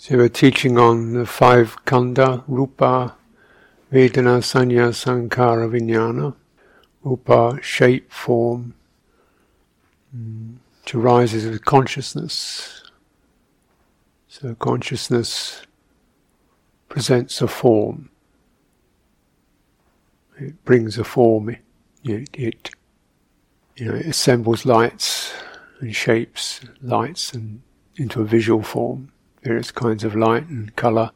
So we're teaching on the five khandha, rupa, vedana, sanya, sankhara, vijnana. Rupa, shape, form, mm, which arises with consciousness. So consciousness presents a form. It brings a form. It, it you know, it assembles lights and shapes lights and into a visual form various kinds of light and colour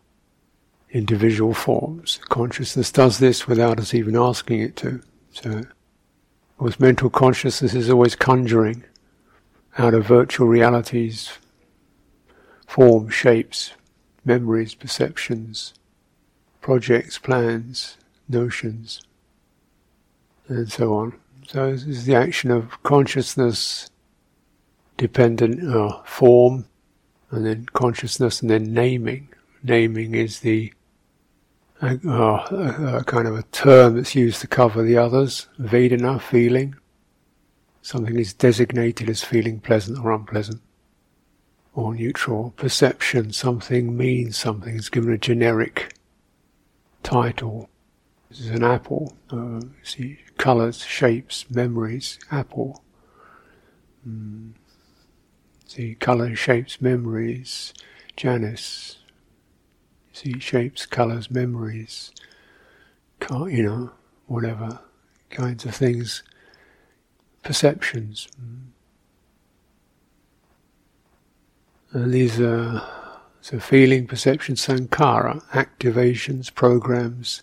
individual forms. Consciousness does this without us even asking it to. So, with mental consciousness is always conjuring out of virtual realities, forms, shapes, memories, perceptions, projects, plans, notions, and so on. So this is the action of consciousness dependent uh, form and then consciousness, and then naming. Naming is the uh, uh, kind of a term that's used to cover the others. Vedana, feeling. Something is designated as feeling pleasant or unpleasant or neutral. Perception, something means something, It's given a generic title. This is an apple. Uh, see, colors, shapes, memories, apple. Mm. See colours, shapes, memories, Janice. See shapes, colours, memories, you know, whatever kinds of things, perceptions. And these are so feeling, perception, sankhara, activations, programs,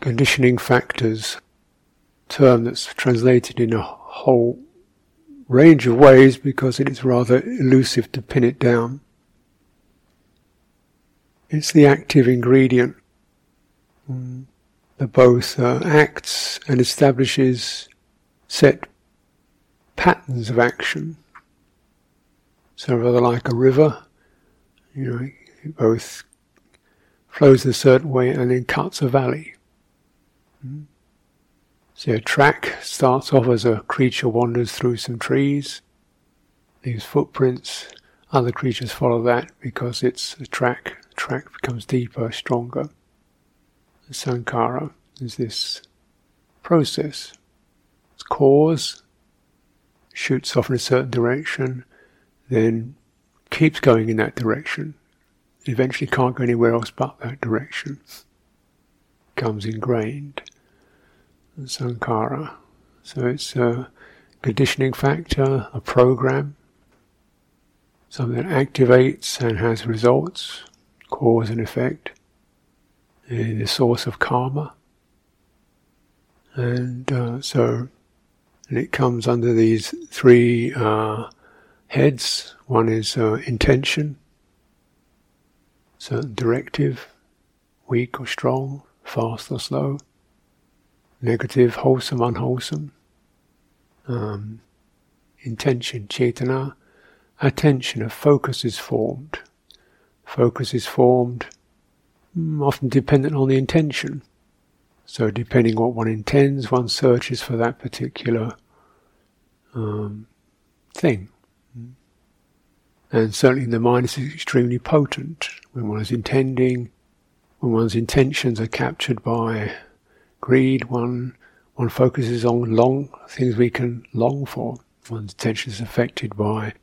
conditioning factors, term that's translated in a whole range of ways because it is rather elusive to pin it down. It's the active ingredient mm, that both uh, acts and establishes set patterns of action. So rather like a river, you know, it both flows a certain way and then cuts a valley. Mm. So a track starts off as a creature wanders through some trees, leaves footprints. Other creatures follow that because it's a track. The track becomes deeper, stronger. The sankhara is this process. Its cause shoots off in a certain direction, then keeps going in that direction. Eventually can't go anywhere else but that direction. Becomes ingrained sankhara. So it's a conditioning factor, a program, something that activates and has results, cause and effect, the source of karma. And uh, so, and it comes under these three uh, heads. One is uh, intention, certain directive, weak or strong, fast or slow negative, wholesome, unwholesome. Um, intention, cetana, attention, a focus is formed. Focus is formed mm, often dependent on the intention. So, depending on what one intends, one searches for that particular um, thing. And certainly the mind is extremely potent when one is intending, when one's intentions are captured by greed, one one focuses on long things we can long for. One's attention is affected by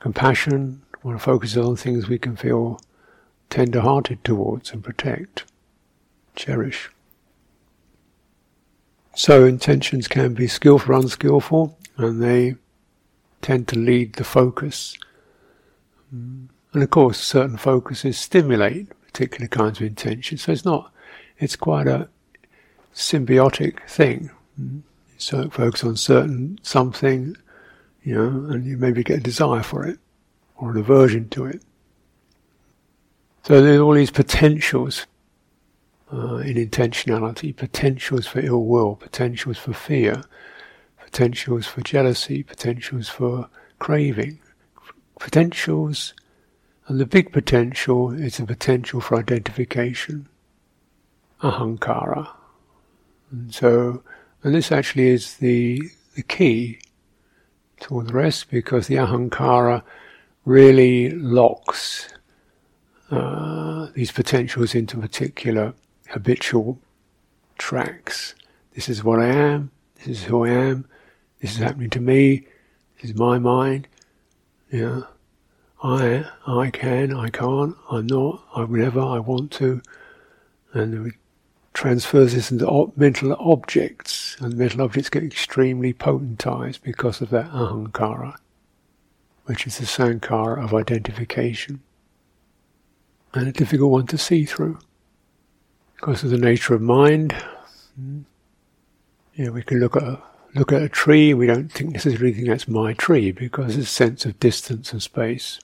compassion. One focuses on things we can feel tender-hearted towards and protect, cherish. So intentions can be skillful or unskillful, and they tend to lead the focus. And of course, certain focuses stimulate particular kinds of intentions. So it's not, it's quite a symbiotic thing. So focus on certain something, you know, and you maybe get a desire for it or an aversion to it. So there's all these potentials uh, in intentionality, potentials for ill will, potentials for fear, potentials for jealousy, potentials for craving, potentials, and the big potential is the potential for identification, ahankara, and so, and this actually is the, the key to all the rest because the ahankara really locks uh, these potentials into particular habitual tracks. This is what I am, this is who I am, this is happening to me, this is my mind. Yeah. I I can, I can't, I'm not, I whenever I want to. And transfers this into mental objects, and mental objects get extremely potentized because of that ahankara, which is the sankhara of identification, and a difficult one to see through because of the nature of mind. Hmm. Yeah, we can look at a, look at a tree. We don't think necessarily think that's my tree because there's a sense of distance and space.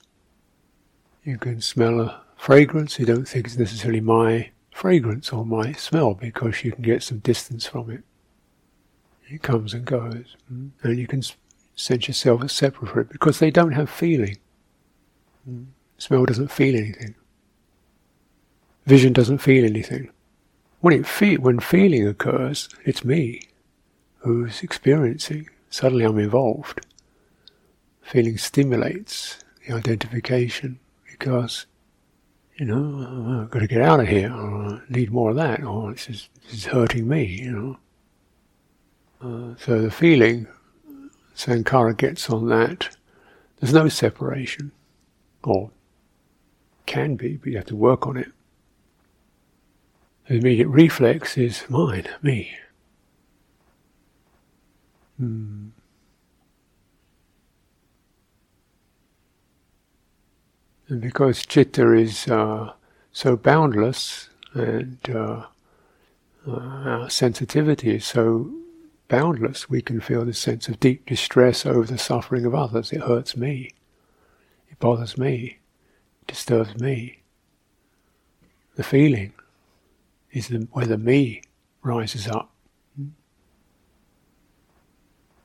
You can smell a fragrance. You don't think it's necessarily my fragrance or my smell because you can get some distance from it. It comes and goes, mm. and you can sense yourself as separate from it because they don't have feeling. Mm. Smell doesn't feel anything. Vision doesn't feel anything. When it fe- when feeling occurs, it's me who's experiencing. Suddenly, I'm involved. Feeling stimulates the identification because you know, I've got to get out of here, or I need more of that, or this is, this is hurting me, you know. Uh, so the feeling, Sankhara gets on that, there's no separation, or can be, but you have to work on it. The immediate reflex is mine, me. Hmm. And because chitta is uh, so boundless and uh, uh, our sensitivity is so boundless, we can feel this sense of deep distress over the suffering of others. It hurts me. It bothers me. It disturbs me. The feeling is the, where the me rises up.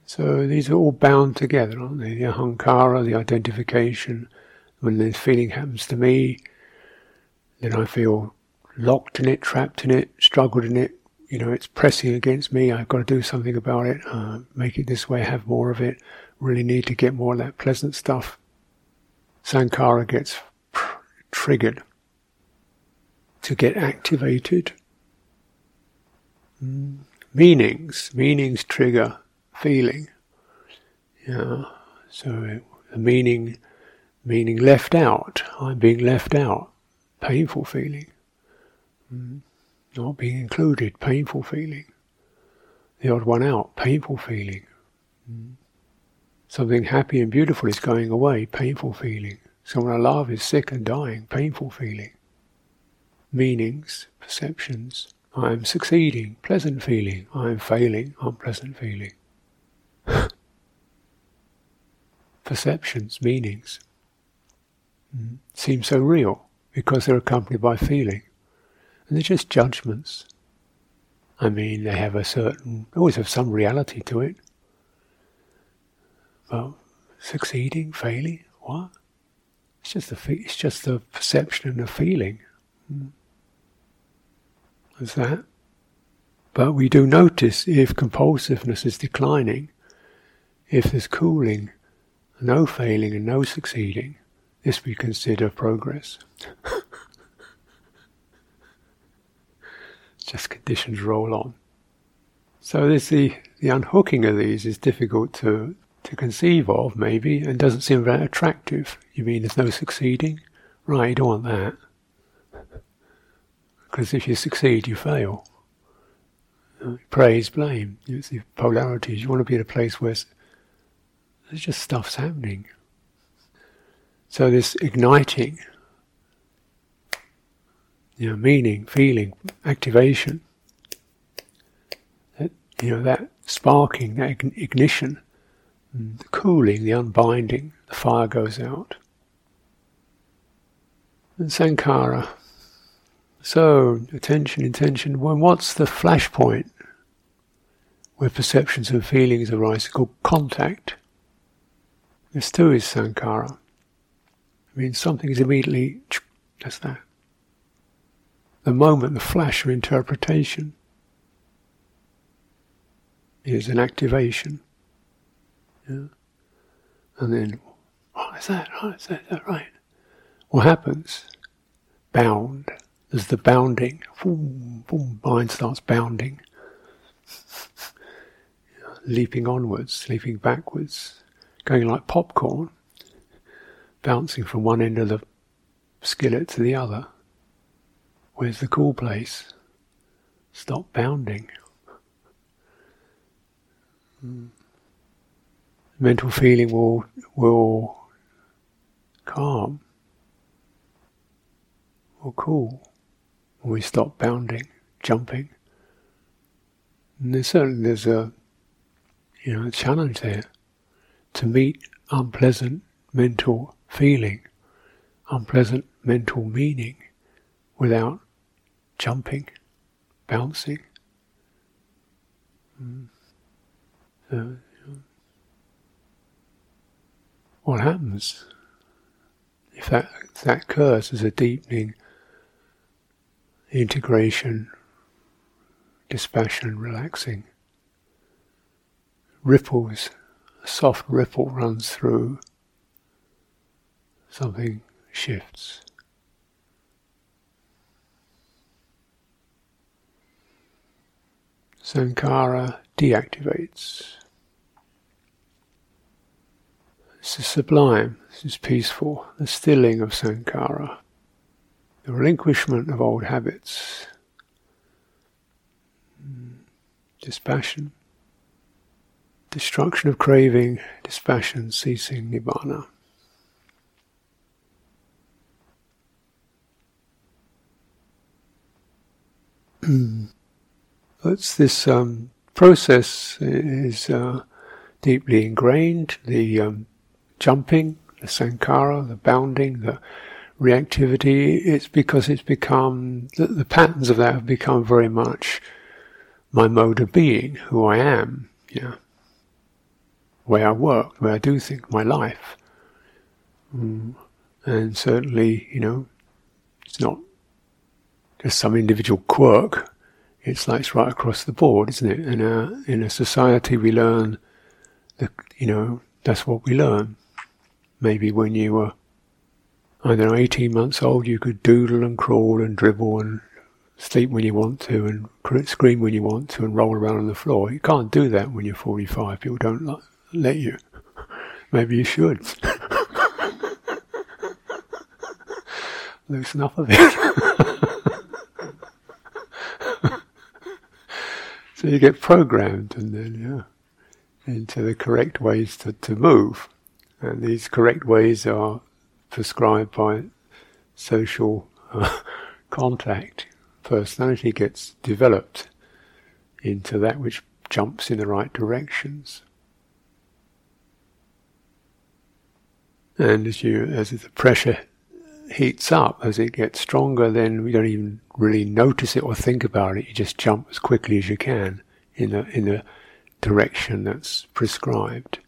So these are all bound together, aren't they? The ahankara, the identification, when this feeling happens to me, then I feel locked in it, trapped in it, struggled in it. You know, it's pressing against me. I've got to do something about it. Uh, make it this way, have more of it. Really need to get more of that pleasant stuff. Sankhara gets pr- triggered to get activated. Mm. Meanings, meanings trigger feeling. Yeah, so the meaning meaning left out. I'm being left out. Painful feeling. Mm. Not being included. Painful feeling. The odd one out. Painful feeling. Mm. Something happy and beautiful is going away. Painful feeling. Someone I love is sick and dying. Painful feeling. Meanings, perceptions. I am succeeding. Pleasant feeling. I am failing. Unpleasant feeling. perceptions, meanings seem so real because they're accompanied by feeling. And they're just judgments. I mean, they have a certain, always have some reality to it. Well, succeeding, failing, what? It's just the it's just the perception and the feeling. Mm. Is that? But we do notice if compulsiveness is declining, if there's cooling, no failing and no succeeding, this we consider progress. Just conditions roll on. So this the, the unhooking of these is difficult to, to conceive of, maybe, and doesn't seem very attractive. You mean there's no succeeding? Right, you don't want that. Because if you succeed, you fail. Uh, praise, blame. It's the polarities. You want to be in a place where there's just stuff's happening. So this igniting, you know, meaning, feeling, activation, that, you know, that sparking, that ignition, the cooling, the unbinding, the fire goes out. And sankhara. So, attention, intention. Well, what's the flashpoint where perceptions and feelings arise? It's called contact. This too is sankhara. I mean, something is immediately just that. The moment, the flash of interpretation is an activation. Yeah? And then, what is that? Oh, is that, is that right? What happens? bound. There's the bounding. Boom, boom, mind starts bounding. leaping onwards, leaping backwards, going like popcorn, bouncing from one end of the skillet to the other. Where's the cool place? Stop bounding. Mm. Mental feeling will will calm or cool when we stop bounding, jumping. And there's certainly there's a you know a challenge there to meet unpleasant mental feeling, unpleasant mental meaning without jumping, bouncing. Mm. So, what happens if that that occurs as a deepening integration, dispassion, relaxing? Ripples, a soft ripple runs through, something shifts. Sankhara deactivates. This is sublime, this is peaceful, the stilling of Sankhara, the relinquishment of old habits, dispassion, destruction of craving, dispassion, ceasing nibbana. It's this um, process is uh, deeply ingrained. The um, jumping, the sankhara, the bounding, the reactivity. It's because it's become the, the patterns of that have become very much my mode of being, who I am. Yeah, way I work, way I do things, my life. Mm. And certainly, you know, it's not just some individual quirk it's like it's right across the board, isn't it? In a uh, in a society, we learn that you know that's what we learn. Maybe when you were I don't know, 18 months old, you could doodle and crawl and dribble and sleep when you want to and scream when you want to and roll around on the floor. You can't do that when you're 45. People don't let you. Maybe you should. Loosen up a bit. So you get programmed and then, yeah, into the correct ways to, to move. And these correct ways are prescribed by social uh, contact. Personality gets developed into that which jumps in the right directions. And as you, as the pressure heats up, as it gets stronger, then we don't even really notice it or think about it. You just jump as quickly as you can in the in the direction that's prescribed.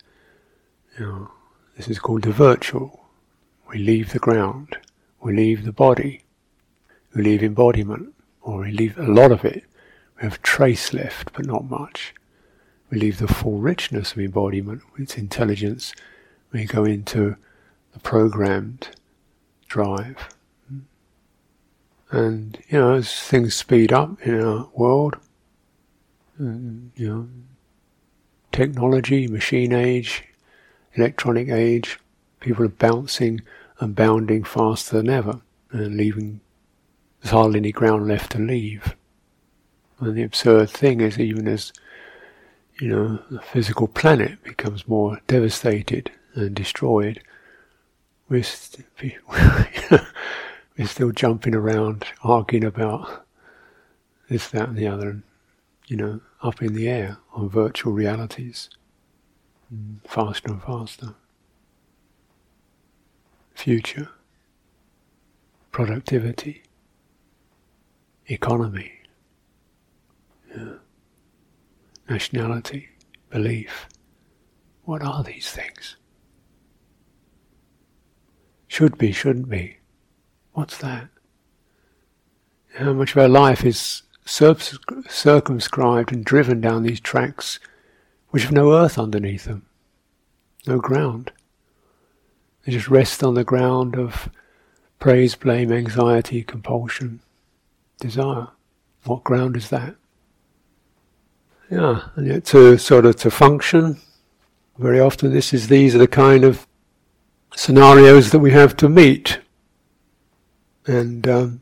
This is called the virtual. We leave the ground, we leave the body, we leave embodiment, or we leave a lot of it. We have trace left, but not much. We leave the full richness of embodiment, its intelligence. We go into the programmed drive. And, you know, as things speed up in our world, you know, technology, machine age, electronic age, people are bouncing and bounding faster than ever and leaving, there's hardly any ground left to leave. And the absurd thing is, even as, you know, the physical planet becomes more devastated and destroyed, we're, st- we're still jumping around, arguing about this, that, and the other, and, you know, up in the air on virtual realities, mm, faster and faster. Future, productivity, economy, yeah. nationality, belief. What are these things? Should be, shouldn't be. What's that? How much of our life is circumscribed and driven down these tracks which have no earth underneath them, no ground. They just rest on the ground of praise, blame, anxiety, compulsion, desire. What ground is that? Yeah, and yet to sort of to function, very often this is these are the kind of scenarios that we have to meet. And um,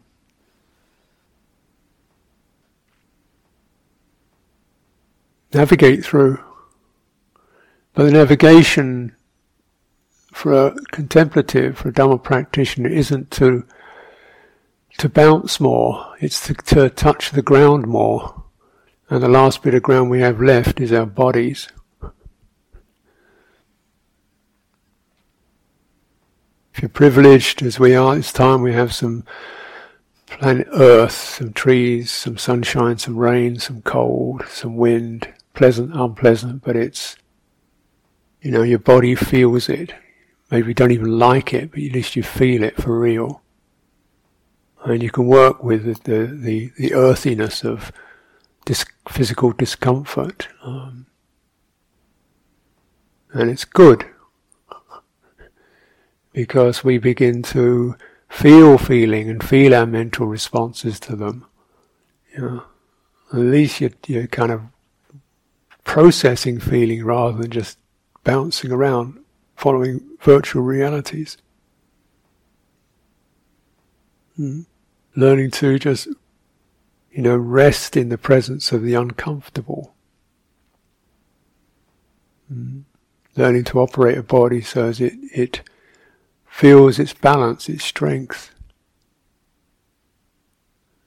navigate through. But the navigation for a contemplative, for a Dhamma practitioner, isn't to to bounce more, it's to, to touch the ground more. And the last bit of ground we have left is our bodies. If you're privileged, as we are this time, we have some planet Earth, some trees, some sunshine, some rain, some cold, some wind, pleasant, unpleasant, but it's, you know, your body feels it. Maybe you don't even like it, but at least you feel it for real. And you can work with the, the, the earthiness of dis- physical discomfort. Um, and it's good because we begin to feel feeling and feel our mental responses to them. You know, at least you're, you're kind of processing feeling rather than just bouncing around following virtual realities. Mm. Learning to just, you know, rest in the presence of the uncomfortable. Mm. Learning to operate a body so as it, it feels its balance, its strength.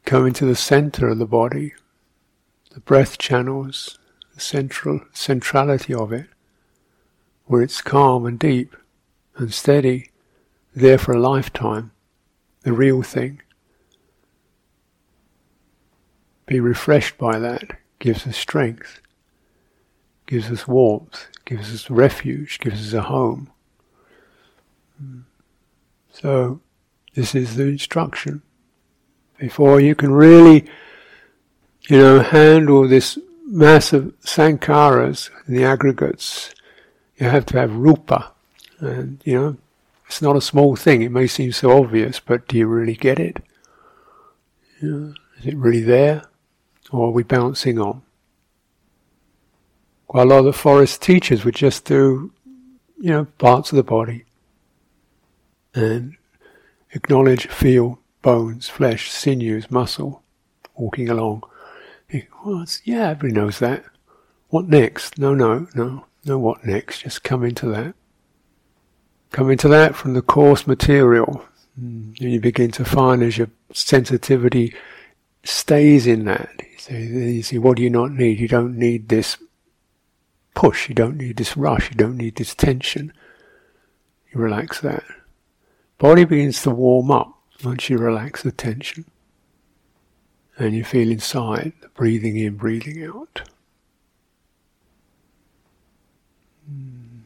Coming to the center of the body, the breath channels, the central centrality of it, where it's calm and deep and steady, there for a lifetime, the real thing. Be refreshed by that, gives us strength, gives us warmth, gives us refuge, gives us a home. Hmm. So, this is the instruction. Before you can really, you know, handle this mass of sankharas, the aggregates, you have to have rupa. And, you know, it's not a small thing. It may seem so obvious, but do you really get it? You know, is it really there? Or are we bouncing on? Quite a lot of the forest teachers would just do, you know, parts of the body and acknowledge, feel bones, flesh, sinews, muscle, walking along. well, yeah, everybody knows that. What next? No, no, no, no. What next? Just come into that. Come into that from the coarse material, mm, and you begin to find as your sensitivity stays in that. You see, you see, what do you not need? You don't need this push. You don't need this rush. You don't need this tension. You relax that. Body begins to warm up once you relax the tension. And you feel inside, the breathing in, breathing out. Hmm.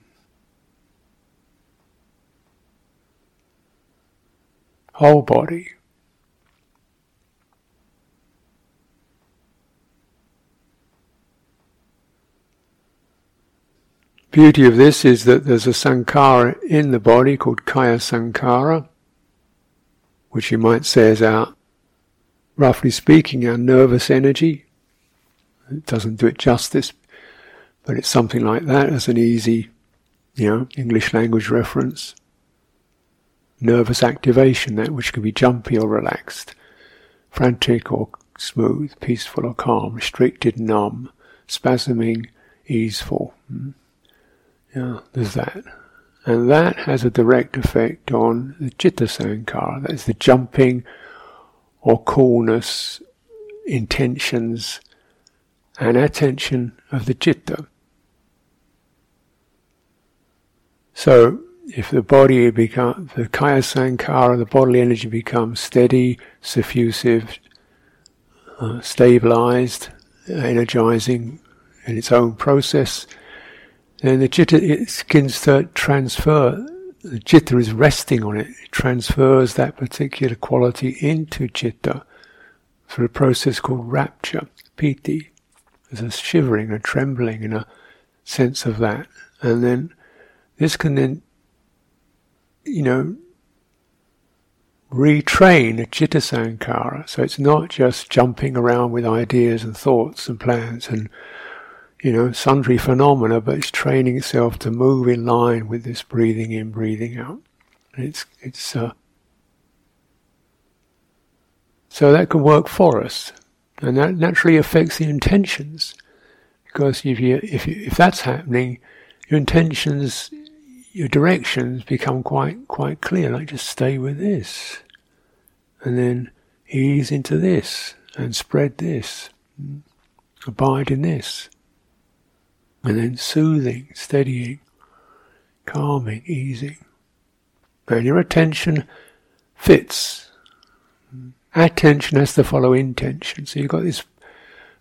Whole body. Beauty of this is that there's a sankhara in the body called kaya sankhara, which you might say is our, roughly speaking, our nervous energy. It doesn't do it justice, but it's something like that as an easy, you know, English language reference. Nervous activation, that which can be jumpy or relaxed, frantic or smooth, peaceful or calm, restricted, numb, spasming, easeful. Mm. Yeah, there's that. And that has a direct effect on the chitta sankhara, that is the jumping or coolness, intentions, and attention of the chitta. So, if the body becomes, the kaya sankhara, the bodily energy becomes steady, suffusive, uh, stabilized, energizing in its own process, and the chitta it begins to transfer. The chitta is resting on it. It transfers that particular quality into chitta through a process called rapture, piti. There's a shivering, a trembling, and a sense of that. And then this can then, you know, retrain a chitta sankara. So it's not just jumping around with ideas and thoughts and plans and you know sundry phenomena, but it's training itself to move in line with this breathing in, breathing out. It's it's uh, so that can work for us, and that naturally affects the intentions, because if you if you, if that's happening, your intentions, your directions become quite quite clear. Like just stay with this, and then ease into this, and spread this, abide in this, and then soothing, steadying, calming, easing, and your attention fits attention has to follow intention. So you've got this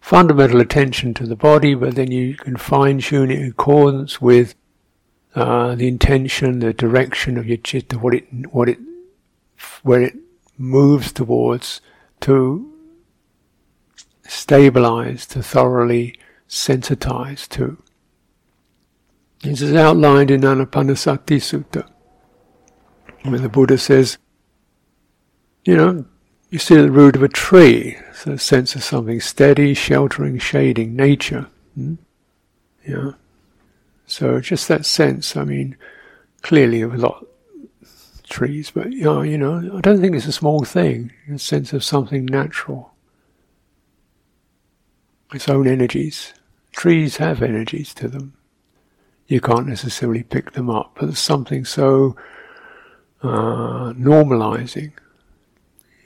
fundamental attention to the body, but then you can fine tune it in accordance with uh, the intention, the direction of your chitta, what it, what it, where it moves towards to stabilize, to thoroughly sensitize to. This is outlined in Anapanasati Sutta, when the Buddha says, you know, you see the root of a tree, so a sense of something steady, sheltering, shading, nature. Hmm? Yeah. So just that sense, I mean, clearly of a lot of trees, but know, you know, I don't think it's a small thing, a sense of something natural. Its own energies. Trees have energies to them. You can't necessarily pick them up, but there's something so uh, normalizing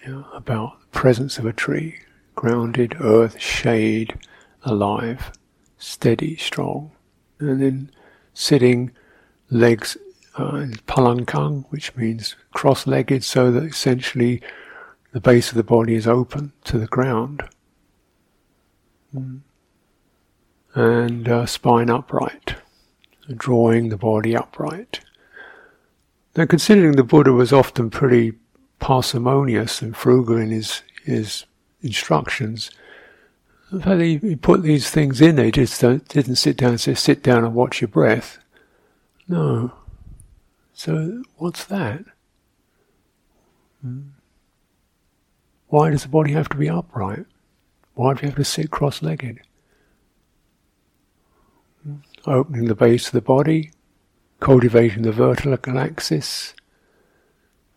you know, about the presence of a tree, grounded, earth, shade, alive, steady, strong. And then sitting, legs uh, in pallanka, which means cross-legged, so that essentially the base of the body is open to the ground. Mm. And uh, spine upright, drawing the body upright. Now, considering the Buddha was often pretty parsimonious and frugal in his his instructions. In fact, he, he put these things in. He just didn't sit down and say, "Sit down and watch your breath." No. So what's that? Hmm. Why does the body have to be upright? Why do you have to sit cross-legged? Opening the base of the body, cultivating the vertical axis,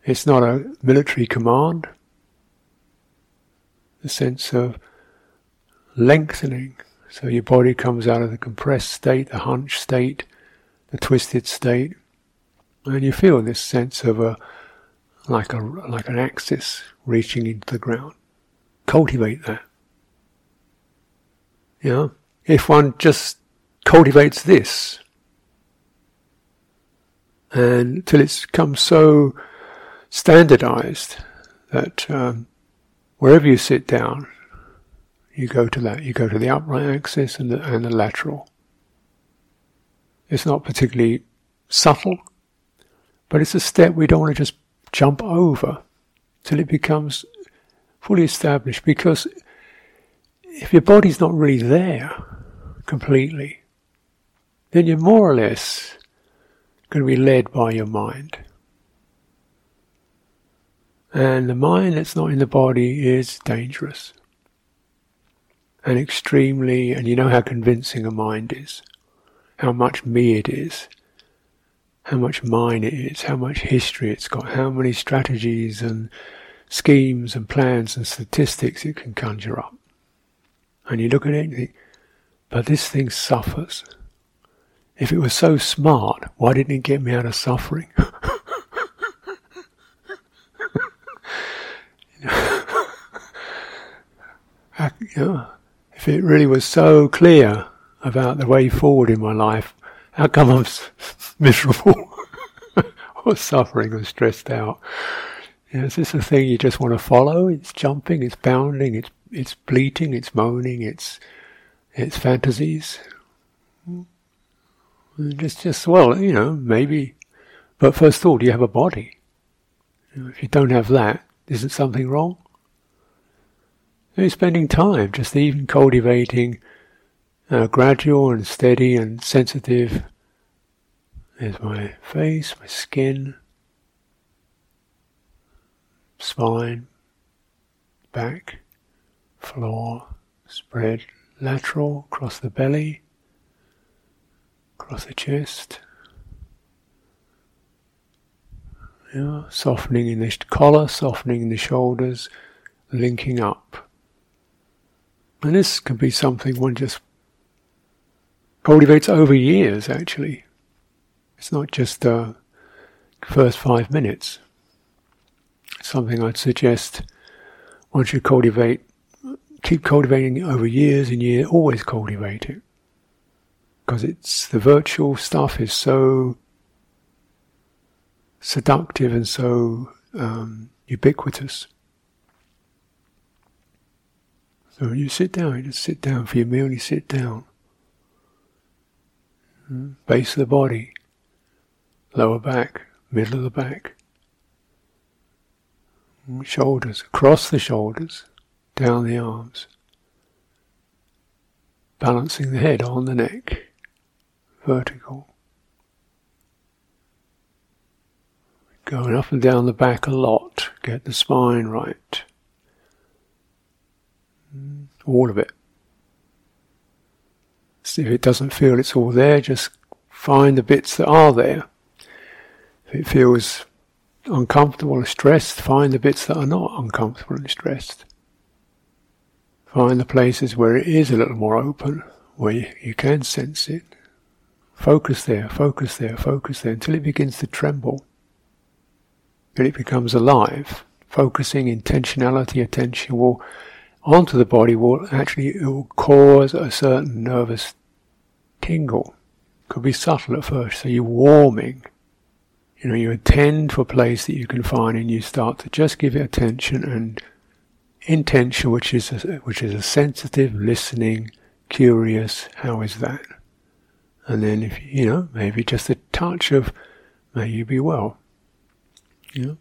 it's not a military command. The sense of lengthening. So your body comes out of the compressed state, the hunch state, the twisted state, and you feel this sense of a like a like an axis reaching into the ground. Cultivate that. Yeah. if one just cultivates this, and till it's come so standardized that um, wherever you sit down, you go to that. You go to the upright axis and the, and the lateral. It's not particularly subtle, but it's a step we don't want to just jump over till it becomes fully established. Because if your body's not really there completely, then you're more or less going to be led by your mind. And the mind that's not in the body is dangerous. And extremely, and you know how convincing a mind is, how much me it is, how much mine it is, how much history it's got, how many strategies and schemes and plans and statistics it can conjure up. And you look at it think, but this thing suffers. If it was so smart, why didn't it get me out of suffering? if it really was so clear about the way forward in my life, how come I'm miserable or suffering or stressed out? You know, is this a thing you just want to follow? It's jumping, it's bounding, it's it's bleating, it's moaning, it's it's fantasies. Just just well, you know, maybe. But first thought, you have a body. If you don't have that, isn't something wrong? You're spending time just even cultivating uh, gradual and steady and sensitive. There's my face, my skin, spine, back, floor, spread lateral across the belly, across the chest. Yeah, softening in the collar, softening in the shoulders, linking up. And this can be something one just cultivates over years, actually. It's not just the uh, first five minutes. It's something I'd suggest one should cultivate, keep cultivating over years and years, always cultivate it. Because it's, the virtual stuff is so seductive and so um, ubiquitous. So when you sit down, you just sit down for your meal, you sit down. Hmm? Base of the body, lower back, middle of the back, hmm? shoulders, across the shoulders, down the arms, balancing the head on the neck, vertical. Going up and down the back a lot, get the spine right. All of it. So if it doesn't feel it's all there, just find the bits that are there. If it feels uncomfortable or stressed, find the bits that are not uncomfortable and stressed. Find the places where it is a little more open, where you, you can sense it. Focus there, focus there, focus there until it begins to tremble but it becomes alive. Focusing intentionality, attention will onto the body will actually it will cause a certain nervous tingle. Could be subtle at first, so you're warming. You know, you attend to a place that you can find, and you start to just give it attention and intention, which is a, which is a sensitive, listening, curious. How is that? And then, if you know, maybe just a touch of, may you be well. You know?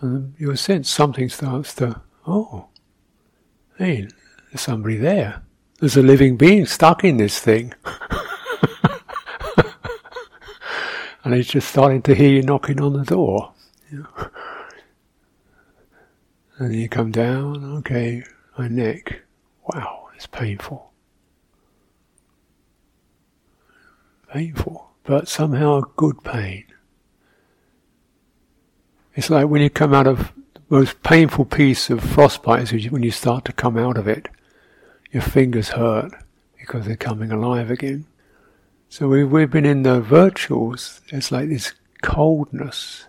And you'll sense something starts to, oh, hey, there's somebody there. There's a living being stuck in this thing. and he's just starting to hear you knocking on the door. You know? And you come down, okay, my neck. Wow, it's painful. Painful, but somehow good pain. It's like when you come out of the most painful piece of frostbite is when you start to come out of it. Your fingers hurt because they're coming alive again. So we've, we've been in the virtuals, it's like this coldness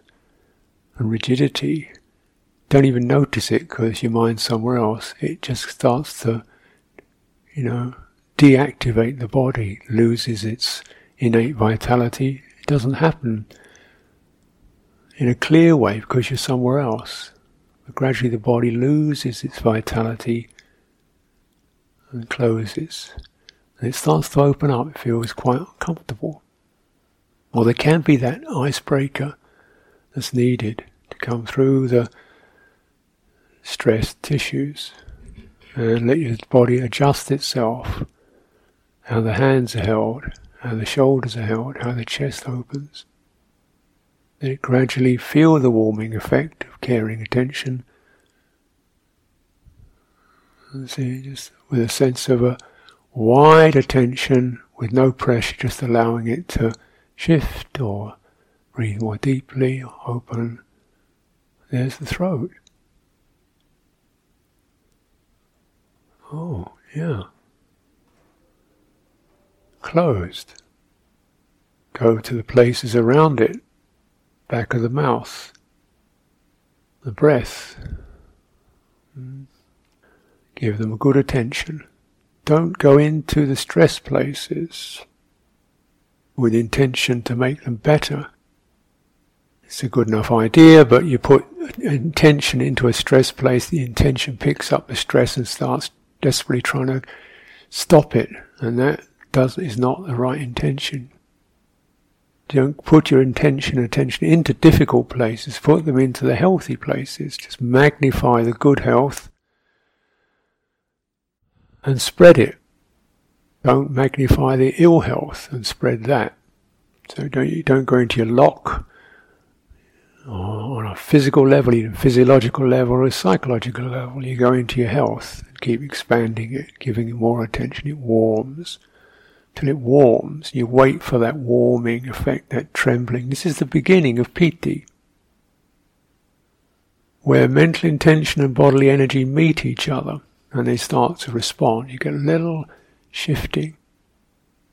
and rigidity. Don't even notice it because your mind's somewhere else. It just starts to, you know, deactivate the body, loses its innate vitality. It doesn't happen in a clear way because you're somewhere else. But gradually the body loses its vitality and closes. And it starts to open up, it feels quite uncomfortable. Or there can be that icebreaker that's needed to come through the stressed tissues and let your body adjust itself. How the hands are held, how the shoulders are held, how the chest opens. Then gradually feel the warming effect of caring attention. And see, just with a sense of a wide attention, with no pressure, just allowing it to shift or breathe more deeply, open. There's the throat. Oh, yeah. Closed. Go to the places around it back of the mouth, the breath. Give them a good attention. Don't go into the stress places with intention to make them better. It's a good enough idea, but you put intention into a stress place, the intention picks up the stress and starts desperately trying to stop it, and that does is not the right intention. Don't put your intention attention into difficult places, put them into the healthy places. Just magnify the good health and spread it. Don't magnify the ill health and spread that. So don't, you don't go into your lock on a physical level, either physiological level or a psychological level. You go into your health and keep expanding it, giving it more attention. It warms till it warms. You wait for that warming effect, that trembling. This is the beginning of piti, where mental intention and bodily energy meet each other and they start to respond. You get little shifting,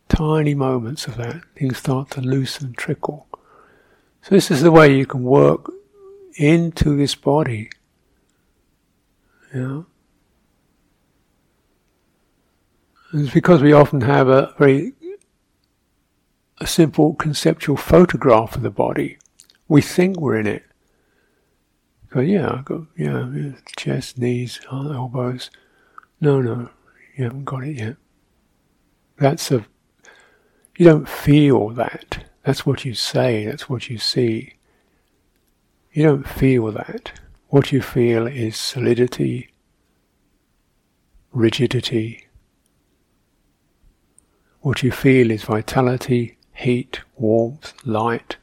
tiny moments of that. Things start to loosen, trickle. So this is the way you can work into this body. Yeah. And it's because we often have a very a simple conceptual photograph of the body. We think we're in it. Go, yeah, I've got yeah, chest, knees, elbows. No, no, you haven't got it yet. That's a you don't feel that. That's what you say, that's what you see. You don't feel that. What you feel is solidity, rigidity. What you feel is vitality, heat, warmth, light,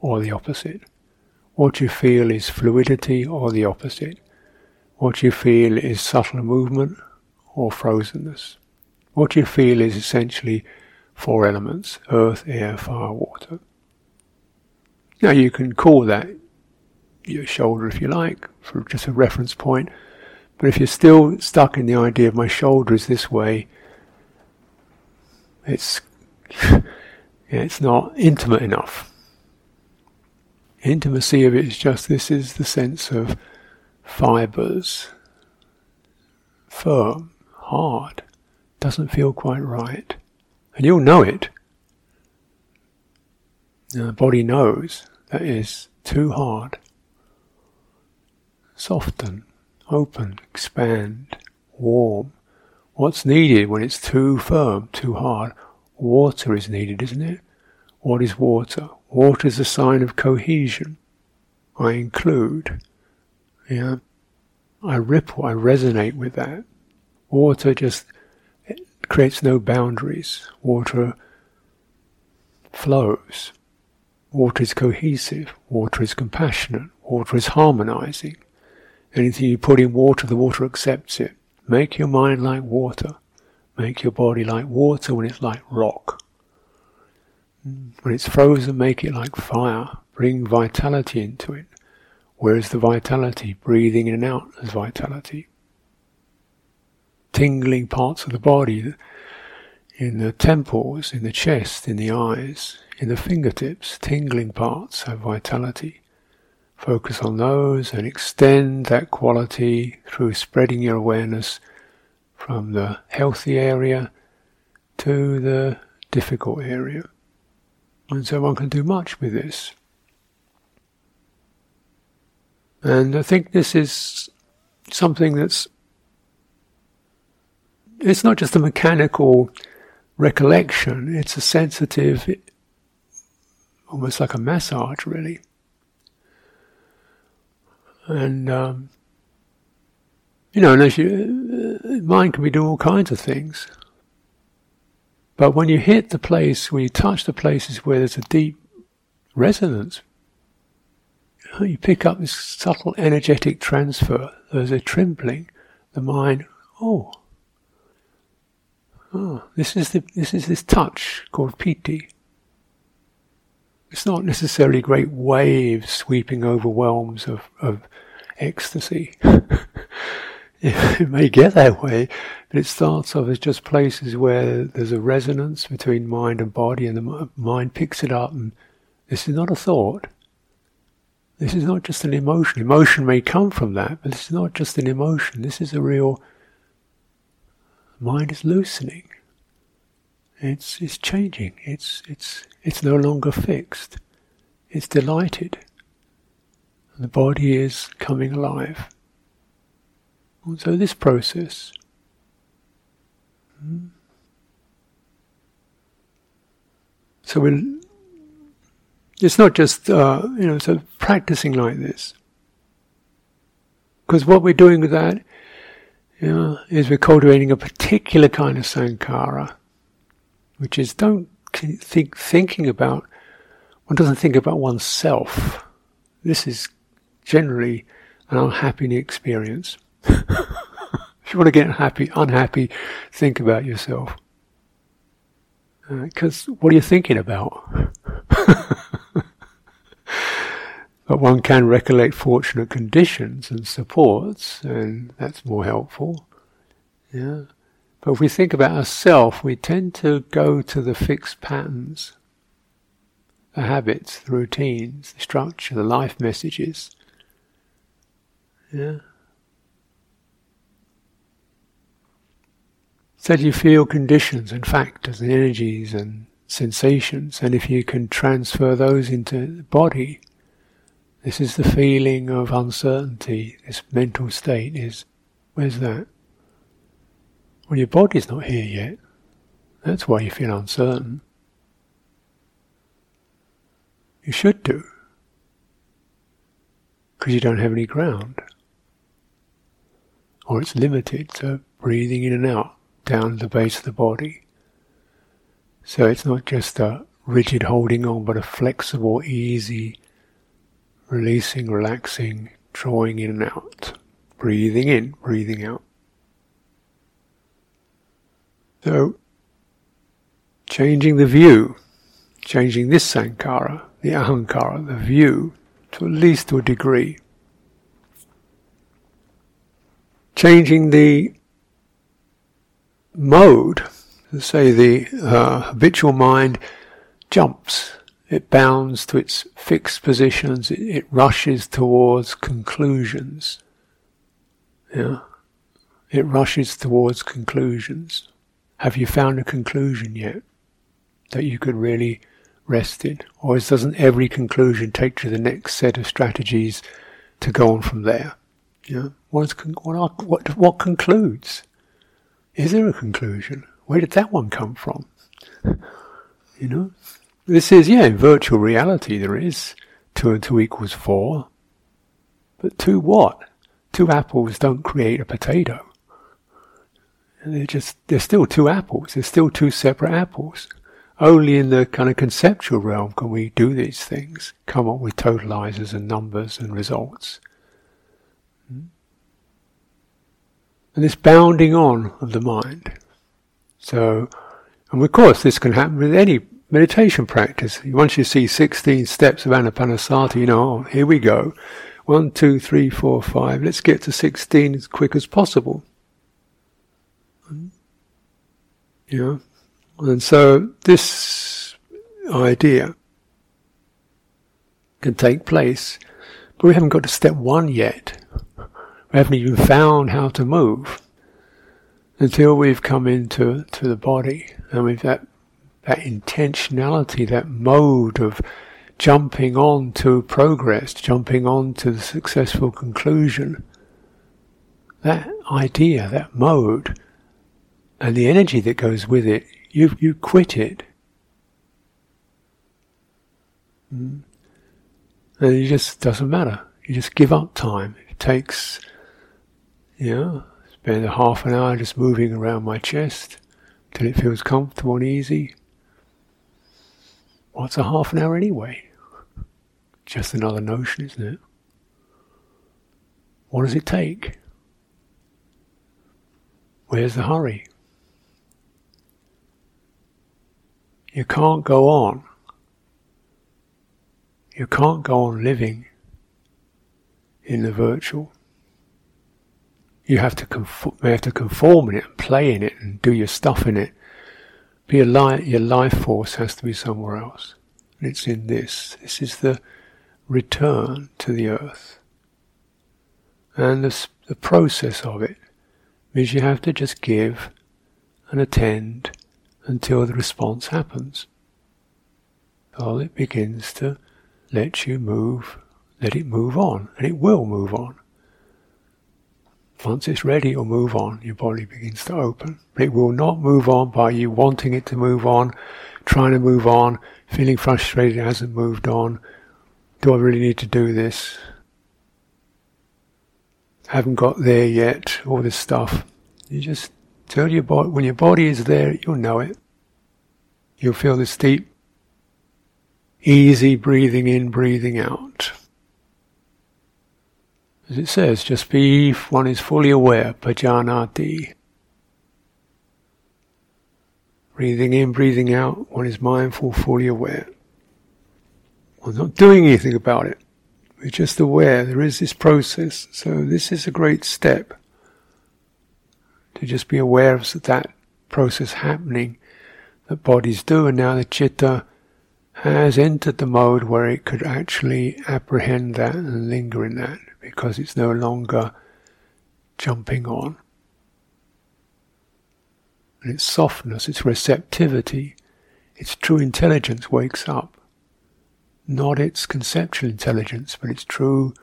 or the opposite. What you feel is fluidity or the opposite. What you feel is subtle movement or frozenness. What you feel is essentially four elements earth, air, fire, water. Now you can call that your shoulder if you like, for just a reference point. But if you're still stuck in the idea of my shoulder is this way, it's yeah, it's not intimate enough. Intimacy of it is just this is the sense of fibers, firm, hard, doesn't feel quite right. And you'll know it. Now, the body knows that is too hard. Soften, open, expand, warm. What's needed when it's too firm, too hard? Water is needed, isn't it? What is water? Water is a sign of cohesion. I include. Yeah. I ripple, I resonate with that. Water just creates no boundaries. Water flows. Water is cohesive. Water is compassionate. Water is harmonizing. Anything you put in water, the water accepts it. Make your mind like water. Make your body like water when it's like rock. When it's frozen, make it like fire. Bring vitality into it. Where is the vitality? Breathing in and out as vitality tingling parts of the body, in the temples, in the chest, in the eyes, in the fingertips, tingling parts have vitality. Focus on those and extend that quality through spreading your awareness from the healthy area to the difficult area. And so one can do much with this. And I think this is something that's it's not just a mechanical recollection, it's a sensitive, almost like a massage, really. And, um, you know, unless you, uh, mind can be doing all kinds of things. But when you hit the place, when you touch the places where there's a deep resonance, you pick up this subtle energetic transfer. There's a trembling. The mind, oh, Oh, this is the, this is this touch called piti. It's not necessarily great waves sweeping over of, of ecstasy. it may get that way, but it starts off as just places where there's a resonance between mind and body, and the mind picks it up. And this is not a thought. This is not just an emotion. Emotion may come from that, but this is not just an emotion. This is a real mind is loosening. It's it's changing. It's it's it's no longer fixed. It's delighted. The body is coming alive. And so this process. Hmm. So we it's not just uh, you know so practicing like this because what we're doing with that you know, is we're cultivating a particular kind of sankhara, which is don't think thinking about one doesn't think about oneself. This is generally an unhappy experience. if you want to get happy, unhappy, think about yourself. Because uh, what are you thinking about? but one can recollect fortunate conditions and supports, and that's more helpful. Yeah. But if we think about ourselves, we tend to go to the fixed patterns, the habits, the routines, the structure, the life messages. Yeah. So you feel conditions and factors and energies and sensations, and if you can transfer those into the body, this is the feeling of uncertainty, this mental state is, where's that? Well, your body's not here yet. That's why you feel uncertain. You should do. Because you don't have any ground. Or it's limited to breathing in and out down to the base of the body. So it's not just a rigid holding on, but a flexible, easy releasing, relaxing, drawing in and out, breathing in, breathing out. So, changing the view, changing this sankhara, the ahankara, the view, to at least to a degree. Changing the mode, say the uh, habitual mind jumps it bounds to its fixed positions. It, it rushes towards conclusions. Yeah. It rushes towards conclusions. Have you found a conclusion yet that you could really rest in? Or doesn't every conclusion take to the next set of strategies to go on from there? Yeah. What, what, what concludes? Is there a conclusion? Where did that one come from? You know? This is, yeah, in virtual reality there is. Two and two equals four. But two what? Two apples don't create a potato. They're just, they're still two apples. They're still two separate apples. Only in the kind of conceptual realm can we do these things, come up with totalizers and numbers and results. And this bounding on of the mind. So, and of course this can happen with any meditation practice. Once you see 16 steps of Anapanasati, you know, oh, here we go. One, two, three, four, five. Let's get to 16 as quick as possible. Yeah. And so this idea can take place, but we haven't got to step one yet. We haven't even found how to move until we've come into to the body and we've that that intentionality, that mode of jumping on to progress, jumping on to the successful conclusion, that idea, that mode, and the energy that goes with it, you you quit it. Mm. And it just doesn't matter. You just give up time. It takes, know, spend a half an hour just moving around my chest till it feels comfortable and easy. What's a half an hour anyway? Just another notion, isn't it? What does it take? Where's the hurry? You can't go on. You can't go on living in the virtual. You have to conform, have to conform in it and play in it and do your stuff in it but your life, your life force has to be somewhere else. And it's in this. This is the return to the earth. And the, the process of it means you have to just give and attend until the response happens. Until it begins to let you move, let it move on, and it will move on. Once it's ready, it'll move on. Your body begins to open. It will not move on by you wanting it to move on, trying to move on, feeling frustrated it hasn't moved on. Do I really need to do this? Haven't got there yet, all this stuff. You just tell your body, when your body is there, you'll know it. You'll feel this deep, easy breathing in, breathing out. As it says, just be, one is fully aware, pajanati. Breathing in, breathing out, one is mindful, fully aware. One's not doing anything about it. We're just aware there is this process. So this is a great step to just be aware of that process happening that bodies do, and now the chitta has entered the mode where it could actually apprehend that and linger in that because it's no longer jumping on. And its softness, its receptivity, its true intelligence wakes up. Not its conceptual intelligence, but its true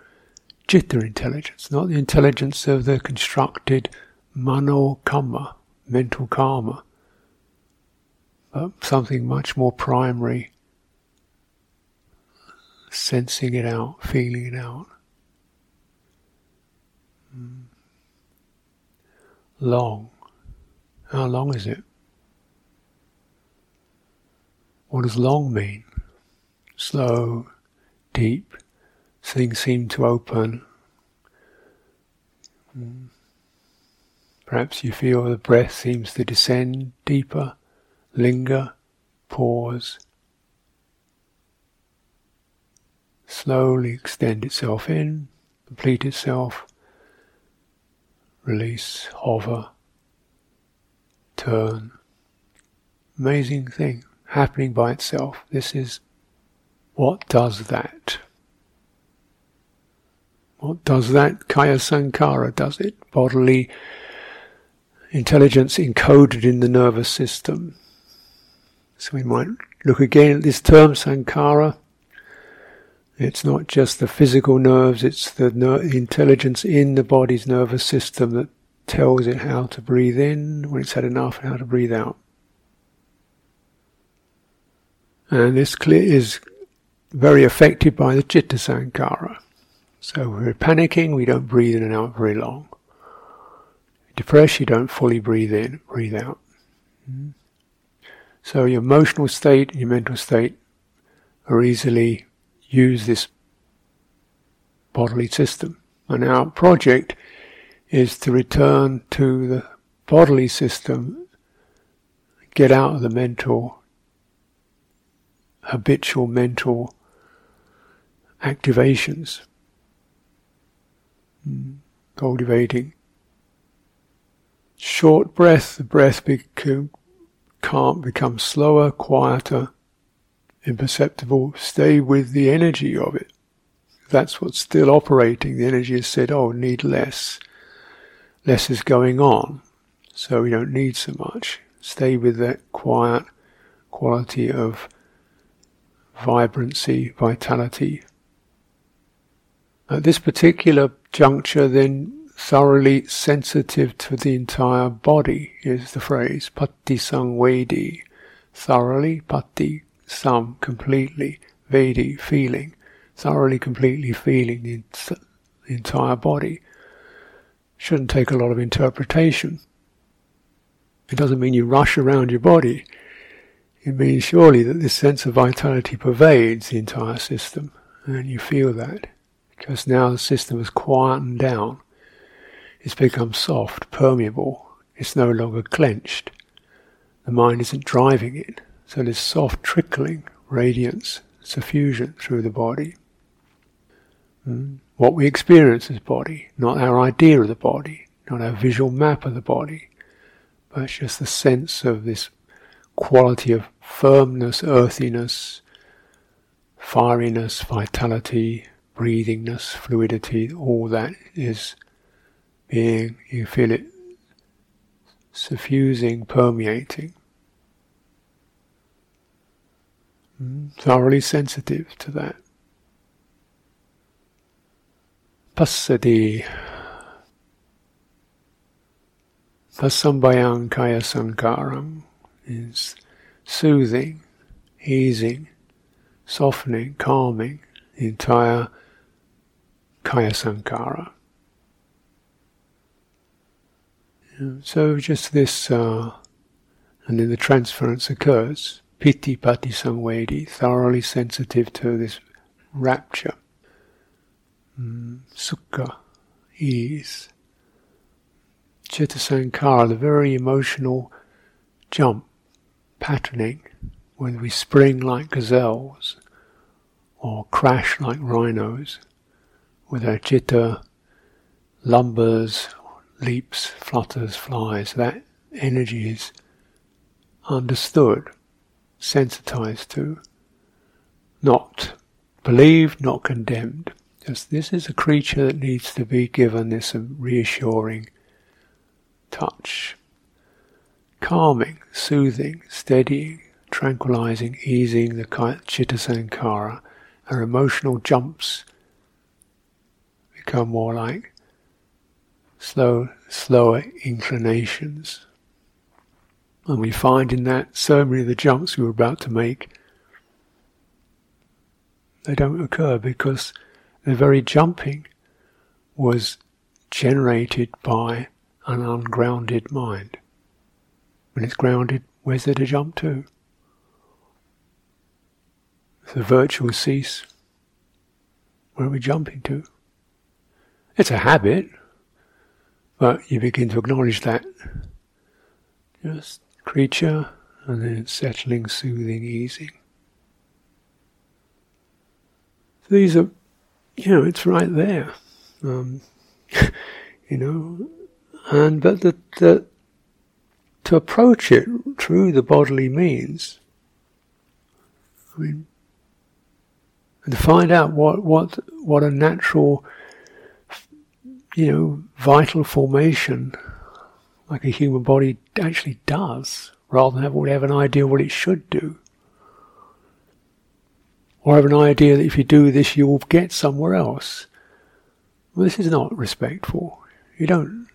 chitta intelligence, not the intelligence of the constructed mano karma, mental karma, but something much more primary, sensing it out, feeling it out. Long. How long is it? What does long mean? Slow, deep, things seem to open. Perhaps you feel the breath seems to descend deeper, linger, pause. Slowly extend itself in, complete itself, release, hover, turn. Amazing thing happening by itself. This is what does that. What does that? Kaya Sankhara does it. Bodily intelligence encoded in the nervous system. So we might look again at this term, sankhara. It's not just the physical nerves, it's the ner- intelligence in the body's nervous system that tells it how to breathe in when it's had enough and how to breathe out. And this is very affected by the chitta sankhara. So we're panicking, we don't breathe in and out very long. Depressed, you don't fully breathe in, breathe out. Hmm. So your emotional state and your mental state are easily use this bodily system. And our project is to return to the bodily system, get out of the mental, habitual mental activations, hmm. cultivating. Short breath, the breath become, can't become slower, quieter, imperceptible. Stay with the energy of it. That's what's still operating. The energy has said, oh, need less. Less is going on, so we don't need so much. Stay with that quiet quality of vibrancy, vitality. At this particular juncture, then thoroughly sensitive to the entire body is the phrase pati samvedi thoroughly pati sam completely vedi feeling thoroughly completely feeling the, the entire body shouldn't take a lot of interpretation it doesn't mean you rush around your body it means surely that this sense of vitality pervades the entire system and you feel that because now the system has quietened down it's become soft, permeable. It's no longer clenched. The mind isn't driving it. So there's soft trickling, radiance, suffusion through the body. Mm. What we experience as body, not our idea of the body, not our visual map of the body, but it's just the sense of this quality of firmness, earthiness, fieriness, vitality, breathingness, fluidity, all that is being, you feel it suffusing, permeating. Mm, thoroughly sensitive to that. Passati Pasambayang Kaya Sankharam is soothing, easing, softening, calming the entire Kaya Sankhara. So just this, uh, and then the transference occurs. Piti pati samvedi, thoroughly sensitive to this rapture. Mm, sukha, ease. Chitta Sankhara, the very emotional jump, patterning, when we spring like gazelles or crash like rhinos, with our chitta lumbers, leaps, flutters, flies, that energy is understood, sensitized to, not believed, not condemned. Just this is a creature that needs to be given this reassuring touch, calming, soothing, steadying, tranquilizing, easing the chitta sankhara. Our emotional jumps become more like slow, slower inclinations. And we find in that so many of the jumps we were about to make, they don't occur because the very jumping was generated by an ungrounded mind. When it's grounded, where's there to jump to? If the virtual cease, where are we jumping to? It's a habit, but you begin to acknowledge that. Just creature, and then settling, soothing, easing. These are you know, it's right there. Um, you know, and but the, the, to approach it through the bodily means, I mean, and to find out what what what a natural, you know, vital formation like a human body actually does, rather than have, have an idea what it should do or have an idea that if you do this, you will get somewhere else. Well, this is not respectful. You don't,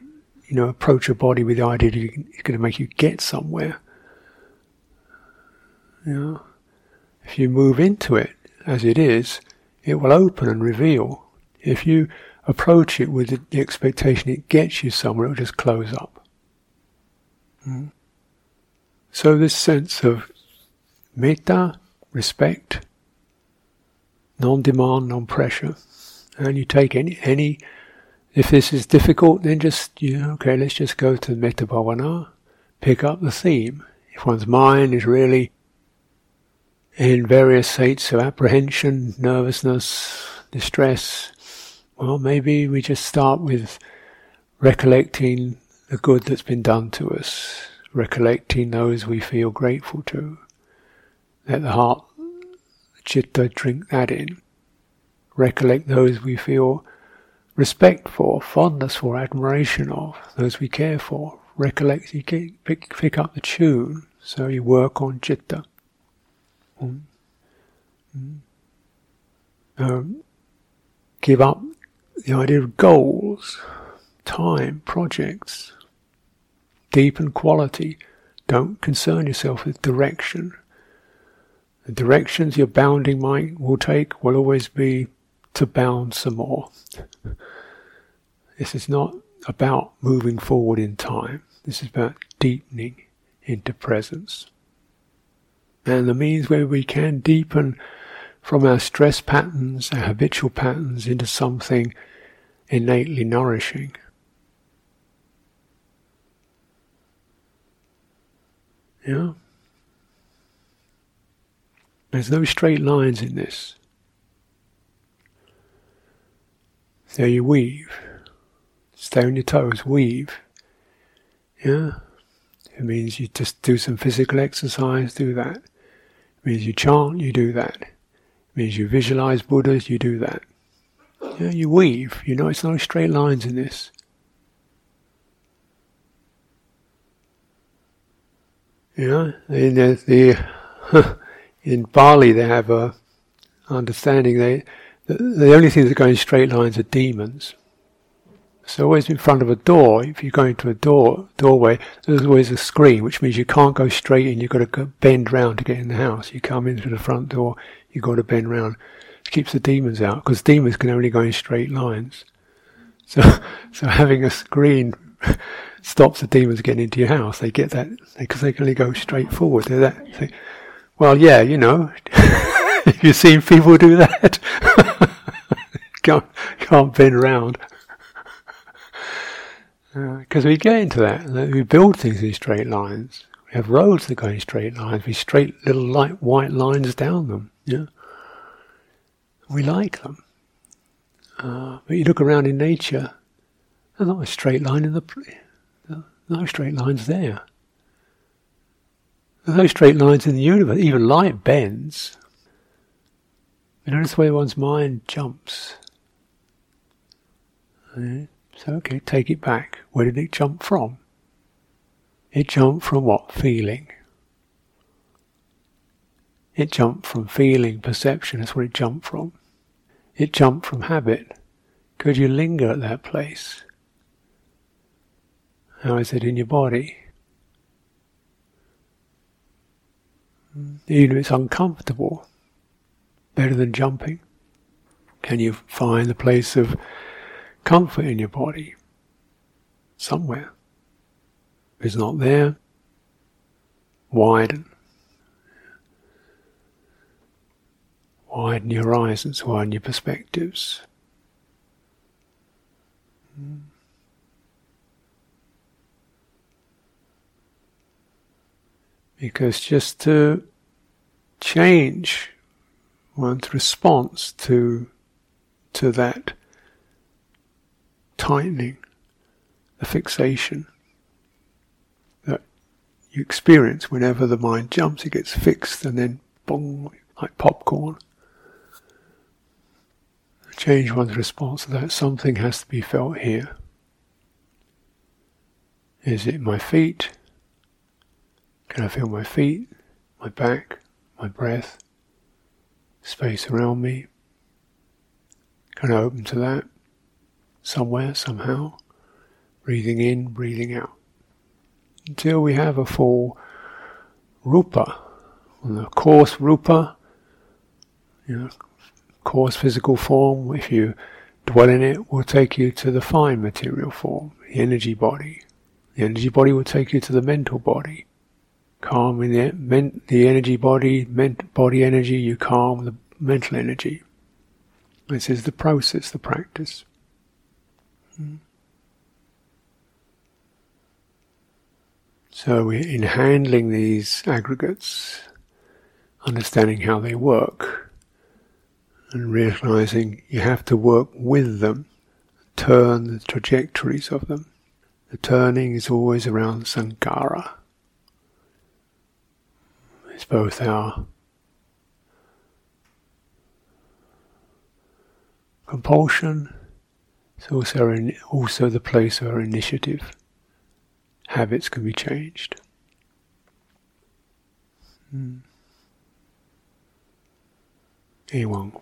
you know, approach a body with the idea that it's going to make you get somewhere. You know, if you move into it as it is, it will open and reveal. If you approach it with the expectation it gets you somewhere, it will just close up. Mm. So this sense of metta, respect, non-demand, non-pressure, and you take any any. If this is difficult, then just you know, okay, let's just go to metta bhavana, pick up the theme. If one's mind is really in various states of apprehension, nervousness, distress, well, maybe we just start with recollecting the good that's been done to us, recollecting those we feel grateful to. Let the heart chitta drink that in. Recollect those we feel respect for, fondness for, admiration of, those we care for. Recollect, you pick, pick up the tune, so you work on chitta. Mm. Mm. Um, give up the idea of goals, time, projects, deepen quality. Don't concern yourself with direction. The directions your bounding mind will take will always be to bound some more. this is not about moving forward in time. This is about deepening into presence. And the means where we can deepen from our stress patterns, our habitual patterns, into something innately nourishing. Yeah? There's no straight lines in this. So you weave. Stay on your toes, weave. Yeah? It means you just do some physical exercise, do that. It means you chant, you do that. It means you visualize Buddhas, you do that. Yeah, you weave. You know, it's no straight lines in this. Yeah, in the, the in Bali they have a understanding they the, the only things that go in straight lines are demons. So always in front of a door, if you go into a door doorway, there's always a screen, which means you can't go straight in. You've got to go bend round to get in the house. You come in through the front door, you've got to bend round. It keeps the demons out because demons can only go in straight lines. So, so having a screen stops the demons getting into your house. They get that because they can only go straight forward. They're that. Well, yeah, you know, if you've seen people do that. can't, can't bend around. Because uh, we get into that. We build things in straight lines. We have roads that go in straight lines. We straight little light white lines down them. Yeah. We like them. Uh, but you look around in nature, there's not a straight line in the. No straight lines there. There's no straight lines in the universe. Even light bends. You notice the way one's mind jumps. So, okay, take it back. Where did it jump from? It jumped from what? Feeling. It jumped from feeling, perception, that's where it jumped from. It jumped from habit. Could you linger at that place? How is it in your body? Even if it's uncomfortable, better than jumping. Can you find the place of comfort in your body? Somewhere. If it's not there, widen. Widen your horizons, widen your perspectives. Because just to change one's response to to that tightening, the fixation that you experience whenever the mind jumps, it gets fixed and then bong, like popcorn. Change one's response to that. Something has to be felt here. Is it my feet? Can I feel my feet, my back, my breath, space around me? Can I open to that? Somewhere, somehow? Breathing in, breathing out. Until we have a full rupa, the coarse rupa, you know, coarse physical form, if you dwell in it, will take you to the fine material form, the energy body. The energy body will take you to the mental body calming the, men, the energy body, ment, body energy, you calm the mental energy. This is the process, the practice. Hmm. So, in handling these aggregates, understanding how they work, and realizing you have to work with them, turn the trajectories of them. The turning is always around sankhara. It's both our compulsion, it's also, in, also the place of our initiative. Habits can be changed. Hmm. Anyone.